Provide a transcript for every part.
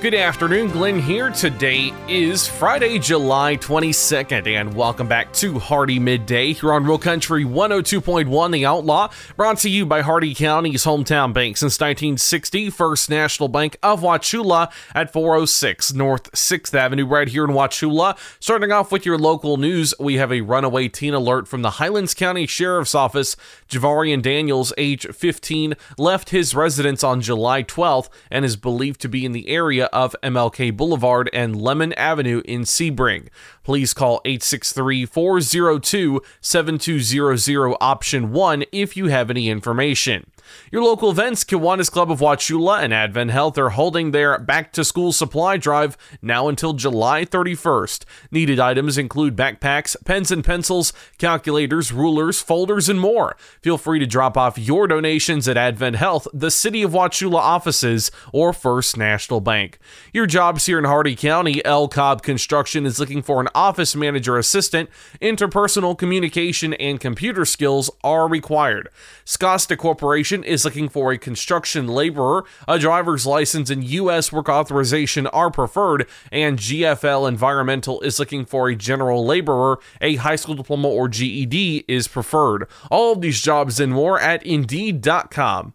Good afternoon, Glenn here. Today is Friday, July 22nd, and welcome back to Hardee Midday here on Real Country 102.1 The Outlaw, brought to you by Hardee County's hometown bank since 1960, First National Bank of Wauchula at 406 North 6th Avenue, right here in Wauchula. Starting off with your local news, we have a runaway teen alert from the Highlands County Sheriff's Office. Javarian Daniels, age 15, left his residence on July 12th and is believed to be in the area of MLK Boulevard and Lemon Avenue in Sebring. Please call 863 402 7200 option 1 if you have any information. Your local events, Kiwanis Club of Wauchula and Advent Health are holding their back to school supply drive now until July 31st. Needed items include backpacks, pens and pencils, calculators, rulers, folders, and more. Feel free to drop off your donations at Advent Health, the City of Wauchula offices, or First National Bank. Your jobs here in Hardee County, L. Cobb Construction is looking for an office manager assistant. Interpersonal communication and computer skills are required. Scosta Corporation is looking for a construction laborer. A driver's license and U.S. work authorization are preferred, and GFL Environmental is looking for a general laborer. A high school diploma or GED is preferred. All of these jobs and more at Indeed.com.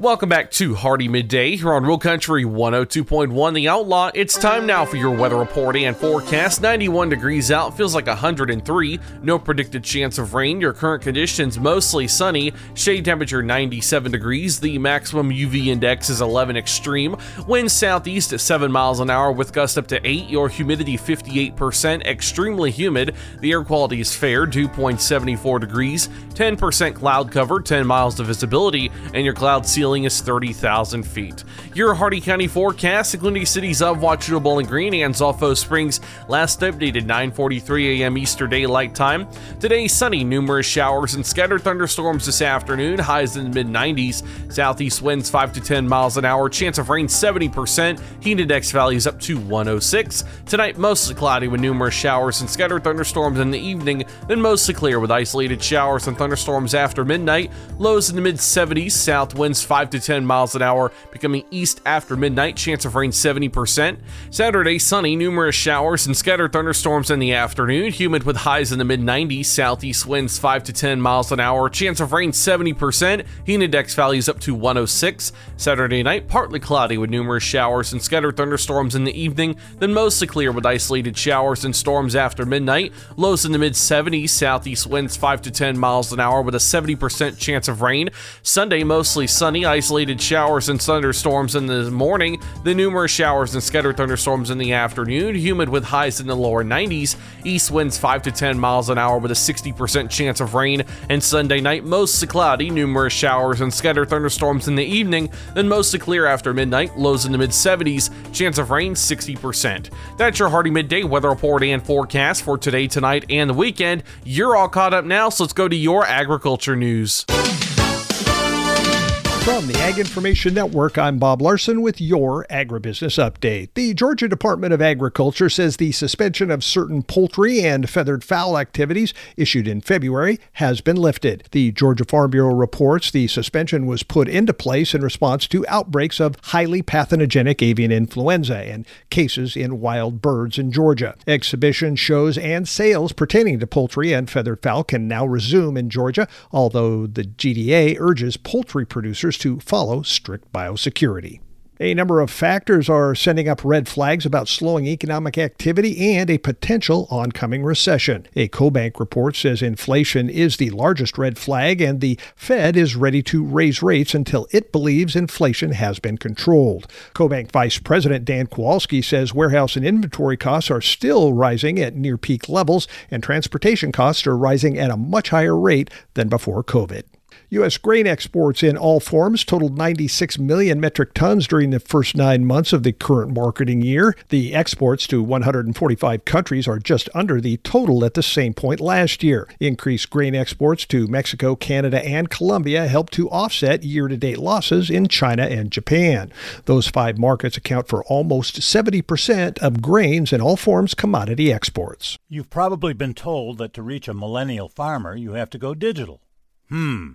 Welcome back to Hardee Midday here on Real Country 102.1 The Outlaw. It's time now for your weather report and forecast. 91 degrees out, feels like 103. No predicted chance of rain. Your current conditions mostly sunny. Shade temperature 97 degrees. The maximum UV index is 11 extreme. Wind southeast at 7 miles an hour with gust up to 8. Your humidity 58%. Extremely humid. The air quality is fair, 2.74 degrees. 10% cloud cover, 10 miles of visibility, and your cloud ceiling ceiling is 30,000 feet. Your Hardee County forecast, including cities of Wauchula, Bowling Green, and Zolfo Springs, last updated 9:43 a.m. Eastern Daylight Time. Today, sunny, numerous showers and scattered thunderstorms this afternoon. Highs in the mid 90s. Southeast winds 5 to 10 miles an hour. Chance of rain 70%. Heat index values up to 106. Tonight, mostly cloudy with numerous showers and scattered thunderstorms in the evening. Then mostly clear with isolated showers and thunderstorms after midnight. Lows in the mid 70s. South winds 5 to 10 miles an hour, becoming east after midnight. Chance of rain 70%. Saturday, sunny, numerous showers and scattered thunderstorms in the afternoon. Humid with highs in the mid 90s. Southeast winds 5 to 10 miles an hour. Chance of rain 70%. Heat index values up to 106. Saturday night, partly cloudy with numerous showers and scattered thunderstorms in the evening. Then mostly clear with isolated showers and storms after midnight. Lows in the mid 70s. Southeast winds 5 to 10 miles an hour with a 70% chance of rain. Sunday, mostly sunny, isolated showers and thunderstorms in the morning. The numerous showers and scattered thunderstorms in the afternoon. Humid with highs in the lower 90s. East winds 5 to 10 miles an hour with a 60% chance of rain. And Sunday night, mostly cloudy, numerous showers and scattered thunderstorms in the evening. Then mostly clear after midnight. Lows in the mid 70s. Chance of rain 60%. That's your Hardee Midday weather report and forecast for today, tonight, and the weekend. You're all caught up now, so let's go to your agriculture news. From the Ag Information Network, I'm Bob Larson with your agribusiness update. The Georgia Department of Agriculture says the suspension of certain poultry and feathered fowl activities issued in February has been lifted. The Georgia Farm Bureau reports the suspension was put into place in response to outbreaks of highly pathogenic avian influenza and cases in wild birds in Georgia. Exhibition shows and sales pertaining to poultry and feathered fowl can now resume in Georgia, although the GDA urges poultry producers to follow strict biosecurity. A number of factors are sending up red flags about slowing economic activity and a potential oncoming recession. A CoBank report says inflation is the largest red flag, and the Fed is ready to raise rates until it believes inflation has been controlled. CoBank Vice President Dan Kowalski says warehouse and inventory costs are still rising at near peak levels, and transportation costs are rising at a much higher rate than before COVID. U.S. grain exports in all forms totaled 96 million metric tons during the first nine months of the current marketing year. The exports to 145 countries are just under the total at the same point last year. Increased grain exports to Mexico, Canada, and Colombia helped to offset year to date losses in China and Japan. Those five markets account for almost 70% of grains in all forms commodity exports. You've probably been told that to reach a millennial farmer, you have to go digital. Hmm.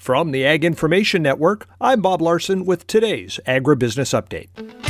From the Ag Information Network, I'm Bob Larson with today's Agribusiness Update.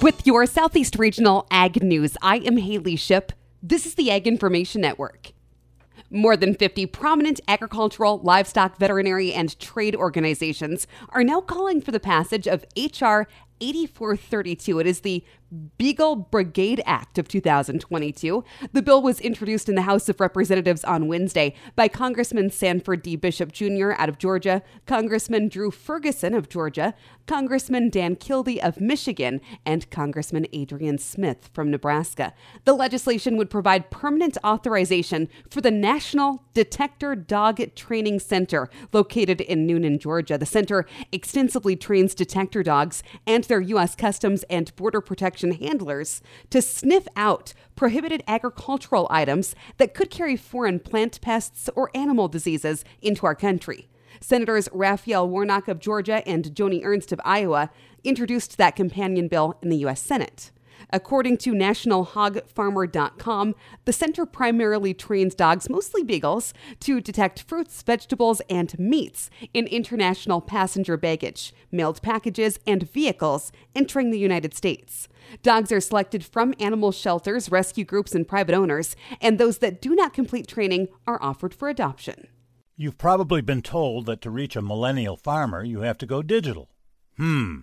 With your Southeast Regional Ag News, I am Haley Ship. This is the Ag Information Network. More than 50 prominent agricultural, livestock, veterinary, and trade organizations are now calling for the passage of H.R. 8432. It is the Beagle Brigade Act of 2022. The bill was introduced in the House of Representatives on Wednesday by Congressman Sanford D. Bishop Jr. out of Georgia, Congressman Drew Ferguson of Georgia, Congressman Dan Kildee of Michigan, and Congressman Adrian Smith from Nebraska. The legislation would provide permanent authorization for the National Detector Dog Training Center located in Newnan, Georgia. The center extensively trains detector dogs and their U.S. Customs and Border Protection handlers to sniff out prohibited agricultural items that could carry foreign plant pests or animal diseases into our country. Senators Raphael Warnock of Georgia and Joni Ernst of Iowa introduced that companion bill in the U.S. Senate. According to NationalHogFarmer.com, the center primarily trains dogs, mostly beagles, to detect fruits, vegetables, and meats in international passenger baggage, mailed packages, and vehicles entering the United States. Dogs are selected from animal shelters, rescue groups, and private owners, and those that do not complete training are offered for adoption. You've probably been told that to reach a millennial farmer, you have to go digital. Hmm.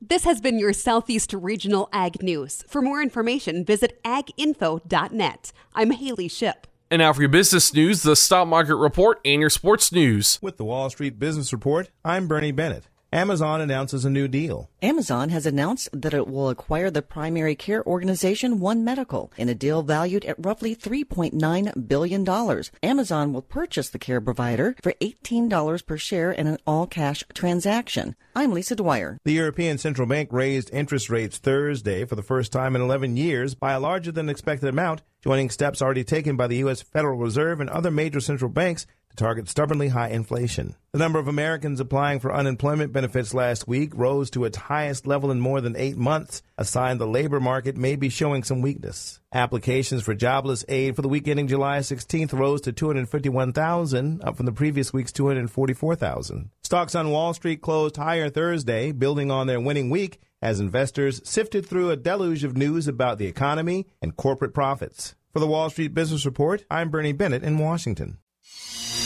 This has been your Southeast Regional Ag News. For more information, visit aginfo.net. I'm Haley Ship. And now for your business news, the stock market report, and your sports news. With the Wall Street Business Report, I'm Bernie Bennett. Amazon announces a new deal. Amazon has announced that it will acquire the primary care organization One Medical in a deal valued at roughly $3.9 billion. Amazon will purchase the care provider for $18 per share in an all cash transaction. I'm Lisa Dwyer. The European Central Bank raised interest rates Thursday for the first time in 11 years by a larger than expected amount, joining steps already taken by the U.S. Federal Reserve and other major central banks target stubbornly high inflation. The number of Americans applying for unemployment benefits last week rose to its highest level in more than eight months, a sign the labor market may be showing some weakness. Applications for jobless aid for the week ending July 16th rose to 251,000, up from the previous week's 244,000. Stocks on Wall Street closed higher Thursday, building on their winning week as investors sifted through a deluge of news about the economy and corporate profits. For the Wall Street Business Report, I'm Bernie Bennett in Washington.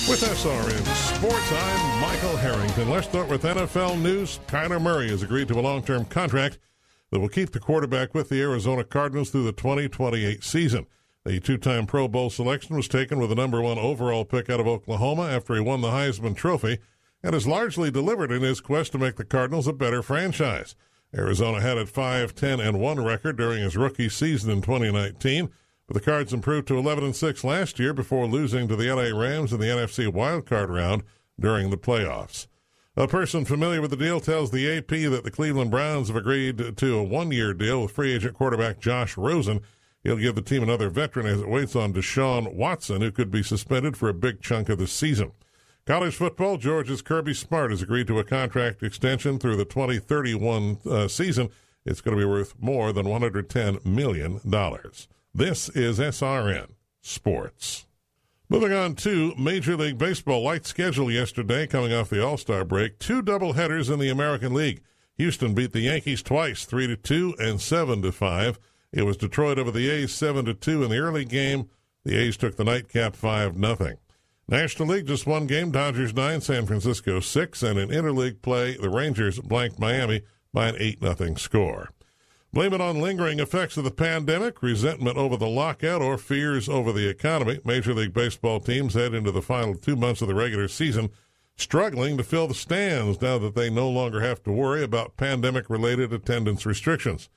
With SRN Sports, I'm Michael Harrington. Let's start with NFL news. Kyler Murray has agreed to a long term contract that will keep the quarterback with the Arizona Cardinals through the 2028 season. The two time Pro Bowl selection was taken with the number one overall pick out of Oklahoma after he won the Heisman Trophy and has largely delivered in his quest to make the Cardinals a better franchise. Arizona had a 5 10 and 1 record during his rookie season in 2019. But the Cards improved to 11 and 6 last year before losing to the LA Rams in the NFC wildcard round during the playoffs. A person familiar with the deal tells the AP that the Cleveland Browns have agreed to a one year deal with free agent quarterback Josh Rosen. He'll give the team another veteran as it waits on Deshaun Watson, who could be suspended for a big chunk of the season. College football, Georgia's Kirby Smart has agreed to a contract extension through the 2031 uh, season. It's going to be worth more than $110 million. This is SRN Sports. Moving on to Major League Baseball light schedule yesterday, coming off the All Star break. Two doubleheaders in the American League. Houston beat the Yankees twice, three to two and seven to five. It was Detroit over the A's seven to two in the early game. The A's took the nightcap five nothing. National League just one game, Dodgers nine, San Francisco six, and in interleague play, the Rangers blanked Miami by an eight nothing score. Blame it on lingering effects of the pandemic, resentment over the lockout, or fears over the economy. Major League Baseball teams head into the final two months of the regular season struggling to fill the stands now that they no longer have to worry about pandemic related attendance restrictions.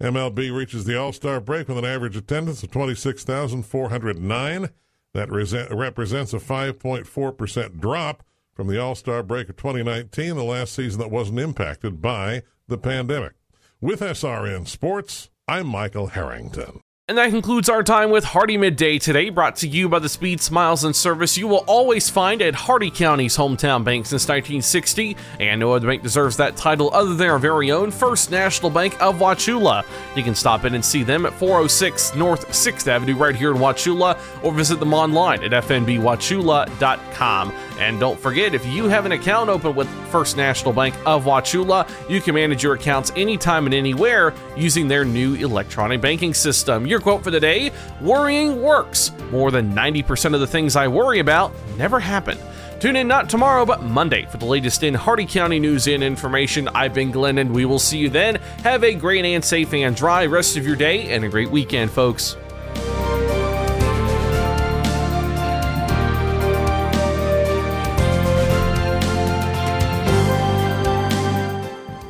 MLB reaches the All Star break with an average attendance of 26,409. That represents a 5.4% drop from the All Star break of 2019, the last season that wasn't impacted by the pandemic. With SRN Sports, I'm Michael Harrington. And that concludes our time with Hardee Midday today, brought to you by the speed, smiles, and service you will always find at Hardee County's hometown bank since 1960. And no other bank deserves that title other than our very own First National Bank of Wauchula. You can stop in and see them at 406 North 6th Avenue right here in Wauchula, or visit them online at fnbwauchula.com. And don't forget, if you have an account open with First National Bank of Wauchula, you can manage your accounts anytime and anywhere using their new electronic banking system. Quote for the day Worrying works. More than 90% of the things I worry about never happen. Tune in not tomorrow, but Monday for the latest in Hardee County news and information. I've been Glenn, and we will see you then. Have a great and safe and dry rest of your day and a great weekend, folks.